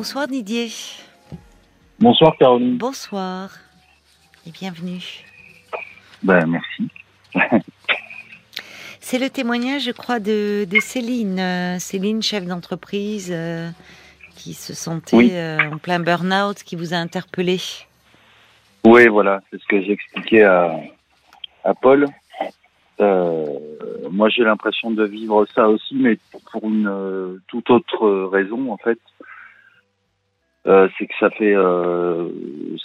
Bonsoir Didier. Bonsoir Caroline. Bonsoir et bienvenue. Ben, merci. C'est le témoignage, je crois, de, de Céline. Euh, Céline, chef d'entreprise, euh, qui se sentait Oui. euh, en plein burn-out, qui vous a interpellé. Oui, voilà, c'est ce que j'ai expliqué à, à Paul. Euh, moi, j'ai l'impression de vivre ça aussi, mais pour une toute autre raison, en fait. Euh, c'est que ça fait euh,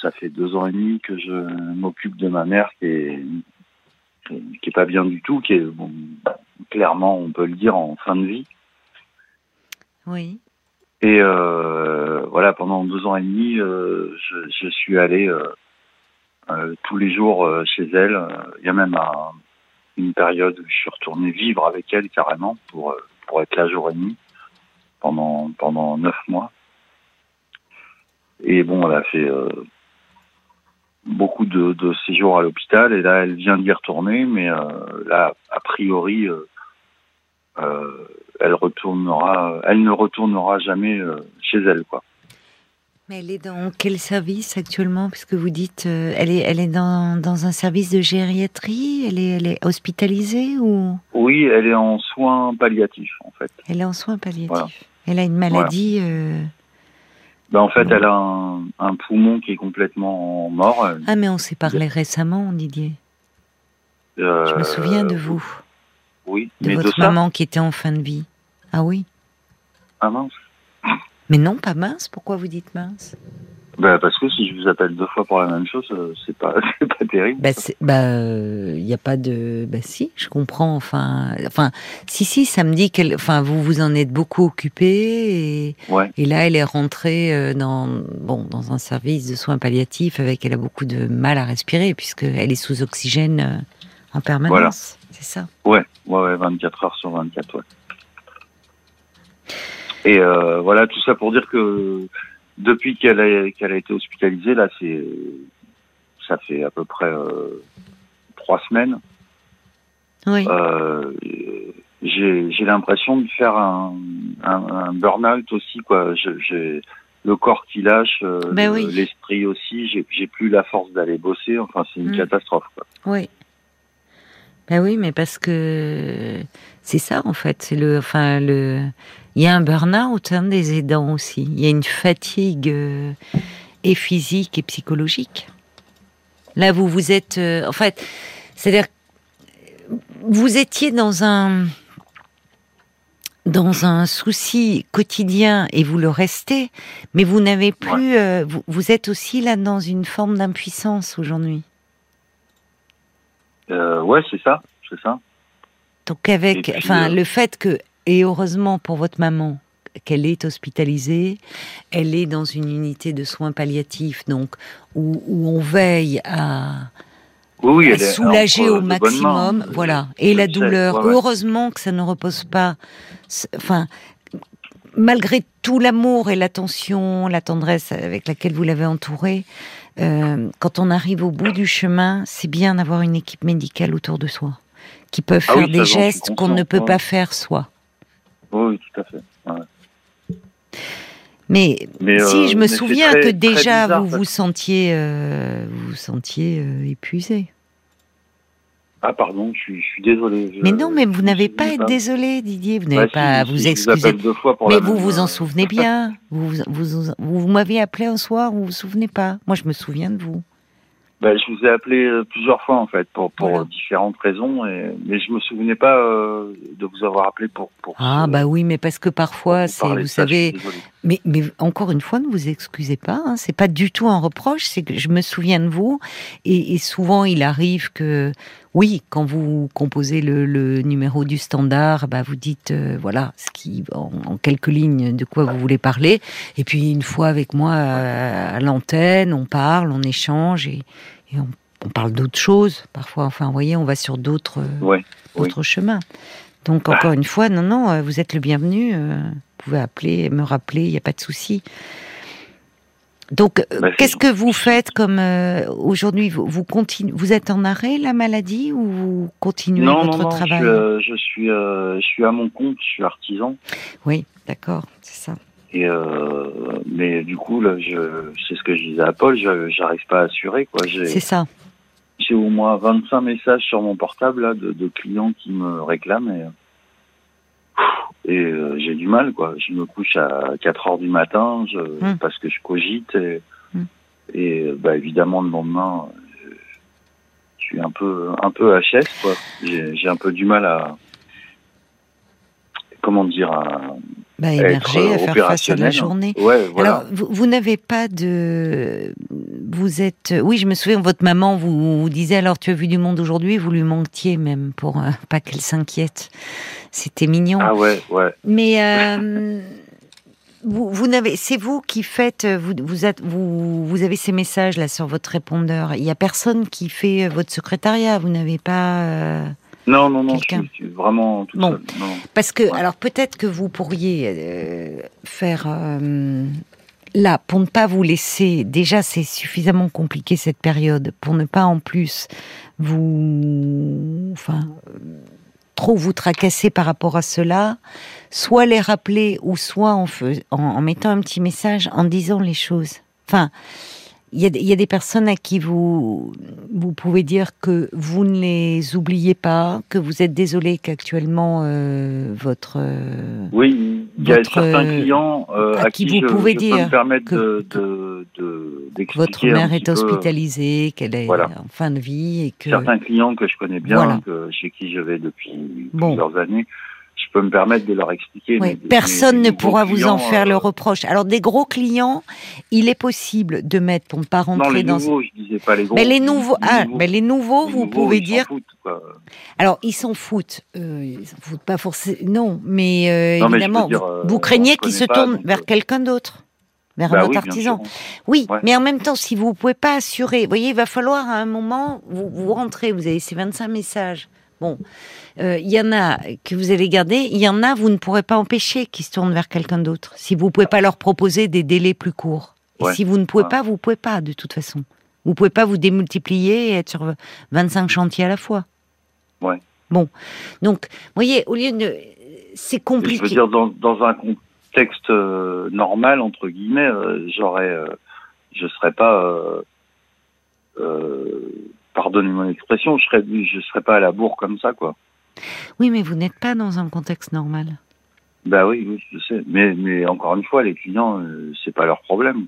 ça fait deux ans et demi que je m'occupe de ma mère qui est qui est pas bien du tout, qui est bon, clairement, on peut le dire, en fin de vie. Oui. Et euh, voilà, pendant deux ans et demi, euh, je, je suis allé euh, tous les jours chez elle. Il y a même un- une période où je suis retourné vivre avec elle carrément pour pour être là jour et nuit pendant pendant neuf mois. Et bon, elle a fait euh, beaucoup de, de séjours à l'hôpital et là, elle vient d'y retourner, mais euh, là, a priori, euh, elle retournera, elle ne retournera jamais chez elle, quoi. Mais elle est dans quel service actuellement? Puisque vous dites, euh, elle est, elle est dans, dans un service de gériatrie Elle est, elle est hospitalisée ou? Oui, elle est en soins palliatifs, en fait. elle est en soins palliatifs Voilà. Elle a une maladie. euh, Ben, en fait, elle a un, un poumon qui est complètement mort. Ah, mais on s'est parlé récemment, Didier. Euh, Je me souviens de vous, Oui, de mais votre maman qui était en fin de vie. Ah oui Ah mince. Mais non, pas mince. Pourquoi vous dites mince? Ben, parce que si je vous appelle deux fois pour la même chose, euh, c'est pas, c'est pas terrible. Bah, c'est- bah, il n'y a pas de. Bah, si, je comprends. Enfin, enfin, si, si, ça me dit qu'elle. Enfin, vous vous en êtes beaucoup occupé et, Ouais. et là, elle est rentrée euh, dans, bon, dans un service de soins palliatifs avec. Elle a beaucoup de mal à respirer puisqu'elle est sous oxygène euh, en permanence. Voilà. C'est ça. Ouais, ouais, ouais, 24 heures sur 24, ouais. Et euh, voilà, tout ça pour dire que depuis qu'elle a, qu'elle a été hospitalisée, là, c'est, ça fait à peu près euh, trois semaines. Oui. Euh, j'ai, j'ai l'impression de faire un, un, un burn-out aussi, quoi. Je- j'ai le corps qui lâche, euh, Ben oui. l'esprit aussi. J'ai, j'ai plus la force d'aller bosser. Enfin, c'est une Mm. catastrophe. Quoi. Oui. Ben oui, mais parce que c'est ça en fait. C'est le, enfin le, il y a un burn-out hein, des aidants aussi. Il y a une fatigue euh, et physique et psychologique. Là, vous vous êtes, euh, en fait, c'est-à-dire, vous étiez dans un dans un souci quotidien et vous le restez, mais vous n'avez plus, euh, vous, vous êtes aussi là dans une forme d'impuissance aujourd'hui. Ouais, c'est ça, c'est ça. Donc avec, puis, enfin, euh, le fait que, et heureusement pour votre maman, qu'elle est hospitalisée, elle est dans une unité de soins palliatifs, donc où, où on veille à, Oui, à soulager au maximum, voilà, et la douleur. ouais, ouais. Heureusement que ça ne repose pas, enfin, malgré tout l'amour et l'attention, la tendresse avec laquelle vous l'avez entourée, euh, quand on arrive au bout du chemin, c'est bien d'avoir une équipe médicale autour de soi, qui peuvent Ah faire oui, des gestes qu'on ne peut ouais. pas faire soi. Oui, oui, tout à fait. ouais. Mais, Mais, si euh, je me souviens très- que déjà bizarre, vous vous sentiez, euh, vous vous sentiez euh, épuisé. Ah, pardon, je suis, je suis désolé. je- Mais non, mais vous n'avez pas à être désolé, Didier. Vous n'avez Ouais, pas à vous si, excuser. fois pour mais vous vous en euh, souvenez bien. vous vous, vous, vous, m'aviez appelé un soir, vous vous souvenez pas. Moi, je me souviens de vous. Bah, je vous ai appelé euh, plusieurs fois en fait pour pour Voilà. différentes raisons, et, mais je me souvenais pas euh, de vous avoir appelé pour pour. Ah bah oui, mais parce que parfois, c'est, vous ça, savez. Mais, mais encore une fois, ne vous excusez pas. Hein, c'est pas du tout un reproche. C'est que je me souviens de vous. Et, et souvent, il arrive que, oui, quand vous composez le, le numéro du standard, bah, vous dites, euh, voilà, ce qui, en, en quelques lignes, de quoi vous voulez parler. Et puis, une fois avec moi à, à l'antenne, on parle, on échange et, et on, on parle d'autres choses. Parfois, enfin, vous voyez, on va sur d'autres, Ouais. oui. d'autres chemins. Donc, encore une fois, non, non, euh, vous êtes le bienvenu. euh, Vous pouvez appeler, me rappeler, il n'y a pas de souci. Donc, euh, Bah, qu'est-ce que vous faites comme euh, aujourd'hui vous, vous êtes en arrêt la maladie ou vous continuez Non, votre non, non, travail? je, je suis euh, je suis à mon compte, je suis artisan Oui, d'accord, c'est ça. Et euh, mais du coup, là, je, c'est ce que je disais à Paul, je, j'arrive pas à assurer, quoi. J'ai, C'est ça. j'ai au moins 25 messages sur mon portable, là, de, de clients qui me réclament et, et euh, j'ai du mal, quoi. Je me couche à 4 heures du matin, je, Mm. parce que je cogite et, Mm. et bah, évidemment, le lendemain, je, je suis un peu, un peu HS, quoi. J'ai, j'ai un peu du mal à, comment dire, à, Bah, émerger, être à faire face à la opérationnel. journée. Ouais, voilà. Alors, vous, vous n'avez pas de. Vous êtes. Oui, je me souviens, votre maman vous, vous disait alors, tu as vu du monde aujourd'hui, vous lui manquetiez même pour euh, pas qu'elle s'inquiète. C'était mignon. ah ouais, ouais. Mais euh, vous, vous n'avez, c'est vous qui faites, vous, vous, êtes, vous, vous avez ces messages là sur votre répondeur. Il y a personne qui fait euh, votre secrétariat. Vous n'avez pas. euh, Non, non, non, je Quelqu'un. suis, je suis vraiment tout Bon. Non. Parce que, Ouais. alors peut-être que vous pourriez euh, faire euh, là pour ne pas vous laisser. Déjà, c'est suffisamment compliqué cette période pour ne pas en plus vous, enfin, trop vous tracasser par rapport à cela. Soit les rappeler ou soit en, en, en mettant un petit message en disant les choses. Enfin. Il y, a, des- il y a des personnes à qui vous, vous pouvez dire que vous ne les oubliez pas, que vous êtes désolé qu'actuellement euh, votre euh, Oui, il y a Votre, certains euh, clients euh, à à, qui qui, vous je, pouvez je peux dire me que- de, de, de, d'expliquer votre mère est hospitalisée, qu'elle est Voilà. en fin de vie et que Certains clients que je connais bien, Voilà. que, chez qui je vais depuis Bon. plusieurs années, peux me permettre de leur expliquer. Oui, mais- personne mais ne pourra vous en faire le euh, reproche. Alors des gros clients, il est possible de mettre pour ne pas Non, rentrer les dans. nouveaux, je disais pas les gros. mais les nouveaux, ah, nouveaux- mais les nouveaux, les vous nouveaux, pouvez ils dire. foutent. Alors ils s'en foutent. Euh, ils s'en foutent pas forcément. Non, mais euh, Non, évidemment, dire, vous, euh, vous craignez qu'ils se tournent vers quelqu'un d'autre, vers Bah un autre oui, artisan. Oui, Ouais. mais en même temps, si vous pouvez pas assurer, vous voyez, il va falloir à un moment, vous, vous rentrez, vous avez ces 25 messages. Bon, euh, il y en a que vous allez garder, il y en a, vous ne pourrez pas empêcher qu'ils se tournent vers quelqu'un d'autre. Si vous pouvez pas leur proposer des délais plus courts. Et si vous ne pouvez pas, vous pouvez pas, de toute façon. Vous pouvez pas vous démultiplier et être sur 25 chantiers à la fois. Ouais. Bon. Donc, vous voyez, au lieu de. C'est Je compliqué. veux dire, dans, dans un contexte euh, normal, entre guillemets, euh, j'aurais, euh, je serais pas, pardonnez mon expression, je serais, je serais pas à la bourre comme ça, quoi. Oui, mais vous n'êtes pas dans un contexte normal. Bah oui, oui, je sais. Mais, mais encore une fois, les clients, euh, c'est pas leur problème.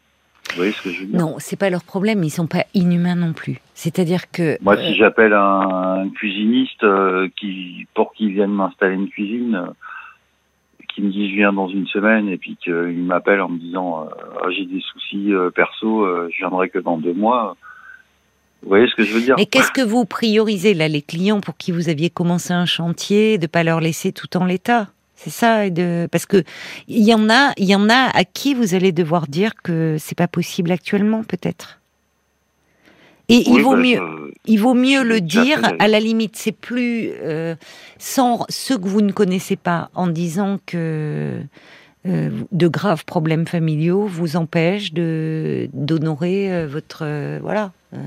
Vous voyez ce que je veux dire? Non, c'est pas leur problème, ils sont pas inhumains non plus. C'est-à-dire que Moi, euh, si j'appelle un, un cuisiniste euh, qui, pour qu'il vienne m'installer une cuisine, euh, qui me dit je viens dans une semaine et puis qu'il m'appelle en me disant euh, Ah, j'ai des soucis euh, perso, euh, je viendrai que dans deux mois. Vous voyez ce que je veux dire mais qu'est-ce que vous priorisez là, les clients pour qui vous aviez commencé un chantier, de pas leur laisser tout en l'état? C'est ça, et de parce que il y en a, il y en a à qui vous allez devoir dire que c'est pas possible actuellement, peut-être. Et il vaut bah, mieux, je- il vaut mieux le dire. À la limite, c'est plus euh, sans ceux que vous ne connaissez pas, en disant que euh, de graves problèmes familiaux vous empêchent de d'honorer euh, votre euh, voilà euh,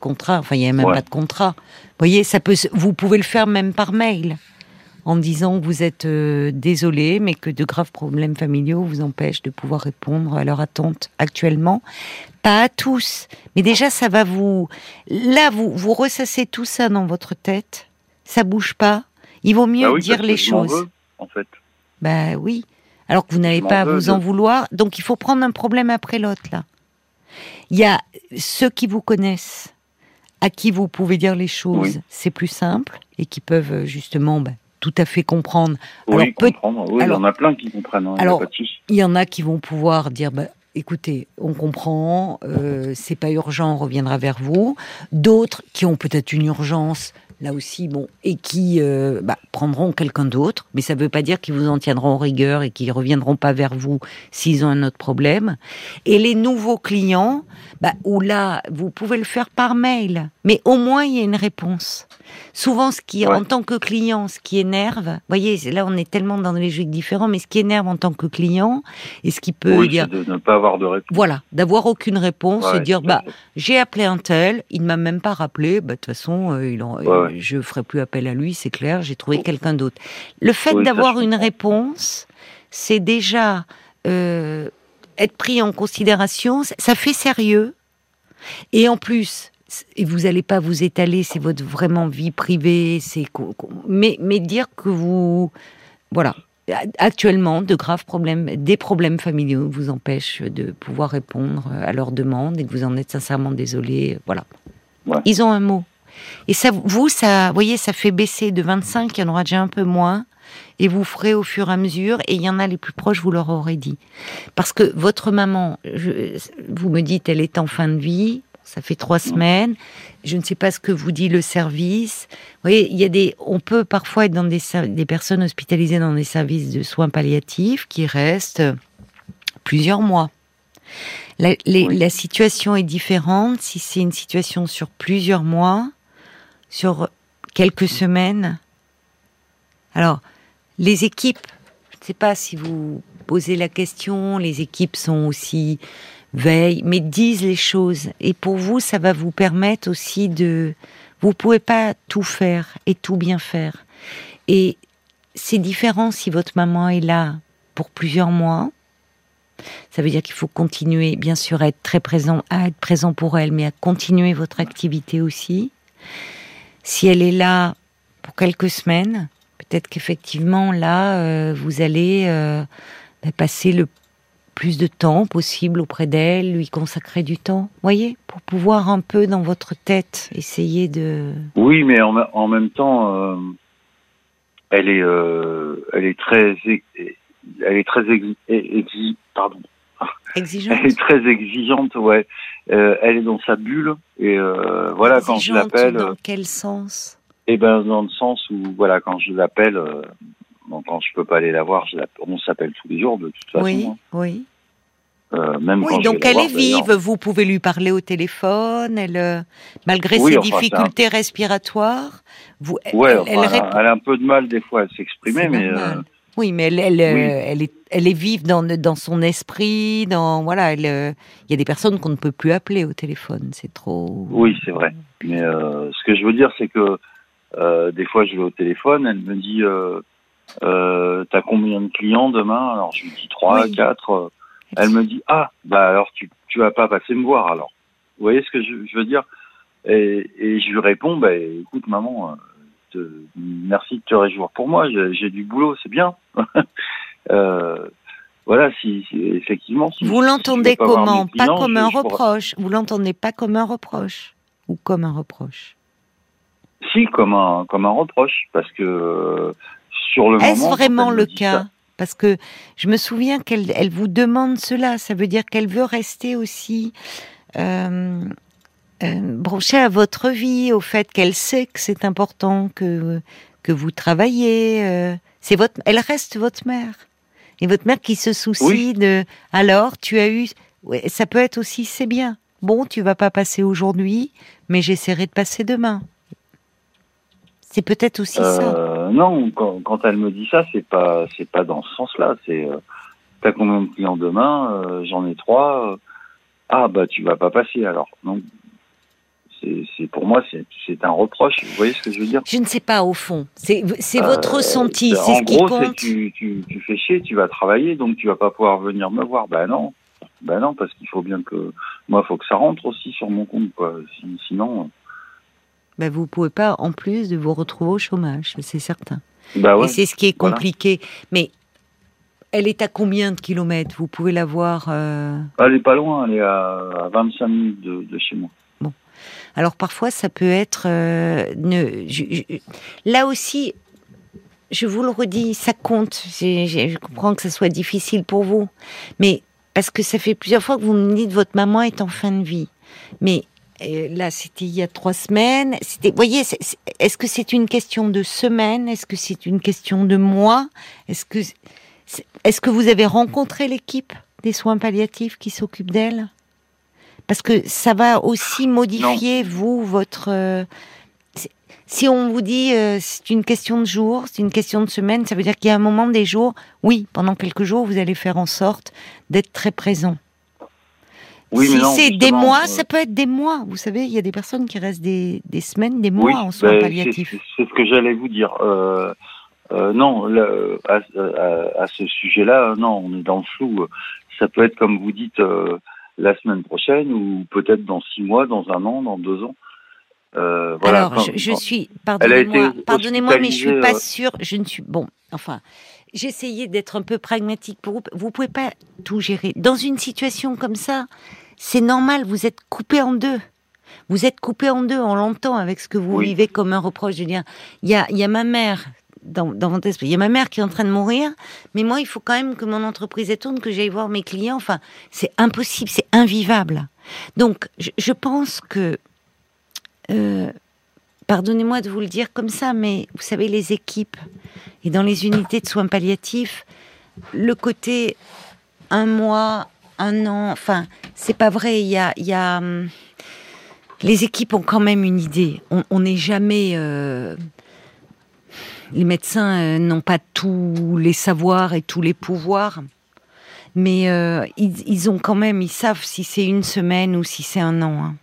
contrat. Enfin, il n'y a même Ouais. pas de contrat. Vous voyez, ça peut. Vous pouvez le faire même par mail. En disant que vous êtes euh, désolé, mais que de graves problèmes familiaux vous empêchent de pouvoir répondre à leurs attentes actuellement. Pas à tous, mais déjà ça va vous. Là, vous vous ressassez tout ça dans votre tête. Ça bouge pas. Il vaut mieux Bah oui, dire les choses. veux, en fait. Bah oui. Alors que vous n'avez m'en pas à vous en vouloir. Donc il faut prendre un problème après l'autre, là. Il y a ceux qui vous connaissent, à qui vous pouvez dire les choses, Oui. c'est plus simple, et qui peuvent euh, justement bah, tout à fait comprendre. Oui, Alors, peut- comprendre. Oui, alors- il y en a plein qui comprennent. hein, il y a alors-. Il y en a qui vont pouvoir dire, bah, écoutez, on comprend, euh, c'est pas urgent, on reviendra vers vous. D'autres qui ont peut-être une urgence, là aussi, bon, et qui euh, bah, prendront quelqu'un d'autre, mais ça ne veut pas dire qu'ils vous en tiendront en rigueur et qu'ils reviendront pas vers vous s'ils ont un autre problème. Et les nouveaux clients, bah, où là, vous pouvez le faire par mail, mais au moins il y a une réponse. Souvent, ce qui, Ouais. en tant que client, ce qui énerve, vous voyez, là on est tellement dans des logiques différents, mais ce qui énerve en tant que client, et ce qui peut Oui, dire, de ne pas avoir de réponse. voilà, d'avoir aucune réponse Ouais, et dire, bah, j'ai appelé un tel, il ne m'a même pas rappelé, bah, de toute façon, euh, il en- ouais. Je ferai plus appel à lui, c'est clair, j'ai trouvé quelqu'un d'autre. Le fait Oui, d'avoir une réponse, c'est déjà euh, être pris en considération. Ça fait sérieux. Et en plus, et vous n'allez pas vous étaler, c'est votre vraiment vie privée, c'est mais, mais dire que vous, voilà, actuellement, de graves problèmes, des problèmes familiaux vous empêchent de pouvoir répondre à leurs demandes et que vous en êtes sincèrement désolé, voilà. Ils ont un mot. Et ça, vous, ça, voyez, ça fait baisser de 25, il y en aura déjà un peu moins et vous ferez au fur et à mesure, et il y en a les plus proches, vous leur aurez dit. Parce que votre maman, vous me dites, elle est en fin de vie, ça fait trois semaines, je ne sais pas ce que vous dit le service. Vous voyez, il y a des, on peut parfois être dans des, des personnes hospitalisées dans des services de soins palliatifs qui restent plusieurs mois. La, la situation est différente si c'est une situation sur plusieurs mois, sur quelques semaines. Alors, les équipes, je ne sais pas si vous posez la question, les équipes sont aussi veillent, mais disent les choses. Et pour vous, ça va vous permettre aussi de... Vous pouvez pas tout faire et tout bien faire. Et c'est différent si votre maman est là pour plusieurs mois. Ça veut dire qu'il faut continuer, bien sûr, à être très présent, à être présent pour elle, mais à continuer votre activité aussi. Si elle est là pour quelques semaines, peut-être qu'effectivement, là, euh, vous allez euh, bah, passer le plus de temps possible auprès d'elle, lui consacrer du temps, voyez, pour pouvoir un peu dans votre tête essayer de. Oui, mais en, même temps, euh, elle est, elle est très, elle est très pardon. Exigeante. Elle est très exigeante, ouais. Elle est dans sa bulle et voilà quand je l'appelle. Dans quel sens? Eh ben dans le sens où voilà quand je l'appelle, euh, quand je peux pas aller la voir, je on s'appelle tous les jours de toute façon. Oui, hein. oui. Euh, même oui, donc elle est vive, vous pouvez lui parler au téléphone, elle, euh, malgré ses difficultés respiratoires, vous, ouais, elle, elle, elle, a un peu de mal des fois à s'exprimer, mais euh, oui, mais elle, elle, elle, est, elle est vive dans, dans son esprit, dans voilà, il y a des personnes qu'on ne peut plus appeler au téléphone, c'est trop. Oui, c'est vrai. Mais ce que je veux dire, c'est que euh, des fois, je vais au téléphone, elle me dit euh, euh, T'as combien de clients demain? Alors je lui dis trois, quatre. Elle me dit Ah, bah alors tu tu vas pas passer me voir alors. Vous voyez ce que je, je veux dire? Et, et, je lui réponds Bah écoute maman, te, merci de te réjouir pour moi. J'ai du boulot, c'est bien. euh, voilà, si, si, effectivement. Si, vous l'entendez comment Pas comme un reproche. Vous l'entendez pas comme un reproche ou comme un reproche si, comme un, comme un reproche, parce que sur le. Est-ce vraiment le cas Parce que je me souviens qu'elle elle vous demande cela. Ça veut dire qu'elle veut rester aussi euh, euh, branchée à votre vie, au fait qu'elle sait que c'est important que, que vous travaillez. Euh, c'est votre, elle reste votre mère. Et votre mère qui se soucie de. Alors, tu as eu. ça peut être aussi, c'est bien. Bon, tu vas pas passer aujourd'hui, mais j'essaierai de passer demain. C'est peut-être aussi ça. Euh, non, quand, quand, elle me dit ça, c'est pas c'est pas dans ce sens-là. C'est euh, t'as combien de clients demain? Euh, J'en ai trois. ah bah tu vas pas passer alors. Non. C'est pour moi c'est un reproche. Vous voyez ce que je veux dire? Je ne sais pas au fond. C'est votre ressenti. C'est ce qui gros, compte. Tu, tu, tu fais chier, tu vas travailler, donc tu vas pas pouvoir venir me voir. Ben non. Ben non, parce qu'il faut bien que moi, il faut que ça rentre aussi sur mon compte, quoi. Sinon, ben vous pouvez pas, en plus de vous retrouver au chômage, c'est certain. Bah ouais, Et c'est ce qui est compliqué. Mais elle est à combien de kilomètres? Vous pouvez la voir euh... Elle est pas loin, elle est à, 25 minutes de, chez moi. Alors parfois, ça peut être... Euh, là aussi, je vous le redis, ça compte. Je, je, comprends que ça soit difficile pour vous. Mais parce que ça fait plusieurs fois que vous me dites votre maman est en fin de vie. Mais là, c'était il y a trois semaines. C'était, voyez, est-ce que c'est une question de semaine? Est-ce que c'est une question de mois? Est-ce que, est-ce que vous avez rencontré l'équipe des soins palliatifs qui s'occupe d'elle? Parce que ça va aussi modifier vous, votre. Euh, si on vous dit euh, c'est une question de jours, c'est une question de semaine, ça veut dire qu'il y a un moment des jours, oui, pendant quelques jours, vous allez faire en sorte d'être très présent si c'est des mois, euh, ça peut être des mois. Vous savez, il y a des personnes qui restent des, des semaines, des mois en soins ben, palliatifs. C'est ce que j'allais vous dire. Euh, non, à, à, à, ce sujet-là, non, on est dans le flou. Ça peut être, comme vous dites, la semaine prochaine ou peut-être dans six mois, dans un an, dans deux ans. Euh, voilà, Alors, je, je, suis, pardonnez-moi, pardonnez-moi, mais je suis pas sûre. Je ne suis bon. Enfin, j'essayais d'être un peu pragmatique pour vous. Vous pouvez pas tout gérer dans une situation comme ça. C'est normal. Vous êtes coupé en deux. Vous êtes coupé en deux. On l'entend avec ce que vous vivez comme un reproche. Je veux dire, il y a, il y a ma mère dans, dans, votre esprit. Il y a ma mère qui est en train de mourir, mais moi, il faut quand même que mon entreprise tourne, que j'aille voir mes clients. Enfin, c'est impossible, c'est invivable. Donc, je, je pense que, euh, pardonnez-moi de vous le dire comme ça, mais vous savez, les équipes et dans les unités de soins palliatifs, le côté un mois, un an, enfin, c'est pas vrai. Il y a, il y a, hum, les équipes ont quand même une idée. On n'est jamais euh, les médecins euh, n'ont pas tous les savoirs et tous les pouvoirs, mais euh, ils, ont quand même, ils savent si c'est une semaine ou si c'est un an. Hein.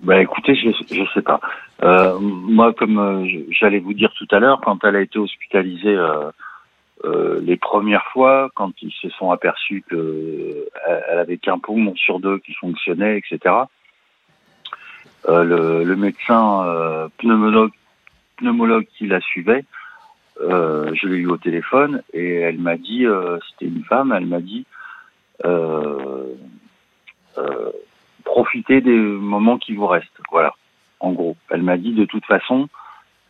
Bah écoutez, je ne sais pas. Euh, moi, comme j'allais vous dire tout à l'heure, quand elle a été hospitalisée les premières fois, quand ils se sont aperçus qu'elle avait qu'un poumon sur deux qui fonctionnait, etc. Euh, le, médecin euh, pneumologue, pneumologue qui la suivait, euh, je l'ai eu au téléphone et elle m'a dit, c'était une femme, elle m'a dit, profitez des moments qui vous restent. Voilà, en gros. Elle m'a dit de toute façon,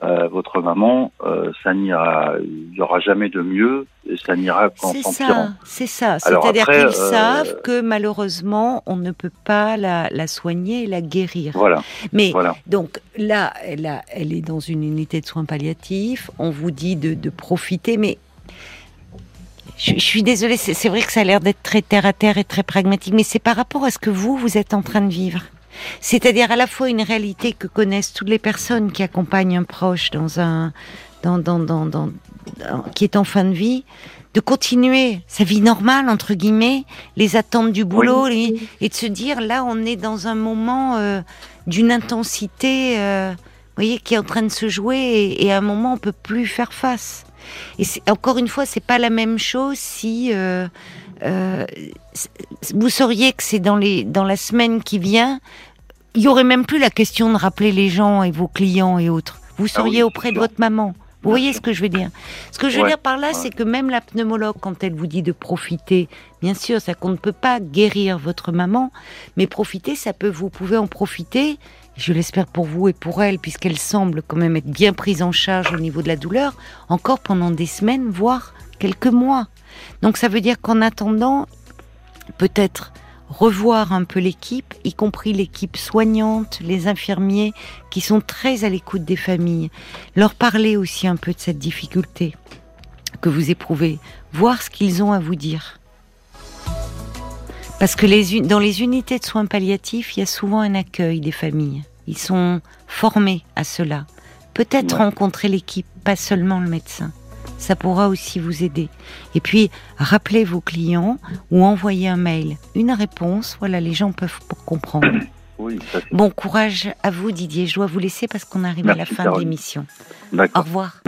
euh, votre maman, euh, ça n'ira, il n'y aura jamais de mieux, et ça n'ira qu'en s'empirant. C'est ça, c'est-à-dire qu'ils euh, savent que malheureusement, on ne peut pas la, la soigner et la guérir. Voilà. Mais donc là, elle, est dans une unité de soins palliatifs, on vous dit de, de profiter, mais je, je suis désolée, c'est vrai que ça a l'air d'être très terre à terre et très pragmatique, mais c'est par rapport à ce que vous, vous êtes en train de vivre. C'est-à-dire à la fois une réalité que connaissent toutes les personnes qui accompagnent un proche dans un, dans, dans, dans, dans qui est en fin de vie, de continuer sa vie normale entre guillemets, les attentes du boulot et, de se dire là on est dans un moment euh, d'une intensité, euh, voyez, qui est en train de se jouer et, et, à un moment on peut plus faire face. Et encore une fois, c'est pas la même chose si euh, euh, vous sauriez que c'est dans les dans la semaine qui vient, il y aurait même plus la question de rappeler les gens et vos clients et autres. Vous ah seriez auprès de votre maman. Vous voyez ce que je veux dire? Ce que je veux dire par là, c'est que même la pneumologue, quand elle vous dit de profiter, bien sûr, ça qu'on ne peut pas guérir votre maman, mais profiter, ça peut, vous pouvez en profiter. Je l'espère pour vous et pour elle, puisqu'elle semble quand même être bien prise en charge au niveau de la douleur, encore pendant des semaines, voire quelques mois. Donc ça veut dire qu'en attendant, peut-être revoir un peu l'équipe, y compris l'équipe soignante, les infirmiers qui sont très à l'écoute des familles, leur parler aussi un peu de cette difficulté que vous éprouvez, voir ce qu'ils ont à vous dire. Parce que les, dans les unités de soins palliatifs, il y a souvent un accueil des familles. Ils sont formés à cela. Peut-être rencontrer l'équipe, pas seulement le médecin ça pourra aussi vous aider. Et puis, rappelez vos clients ou envoyez un mail. Une réponse, voilà, les gens peuvent comprendre. bon courage à vous Didier, je dois vous laisser parce qu'on arrive à la fin de l'émission. Au revoir.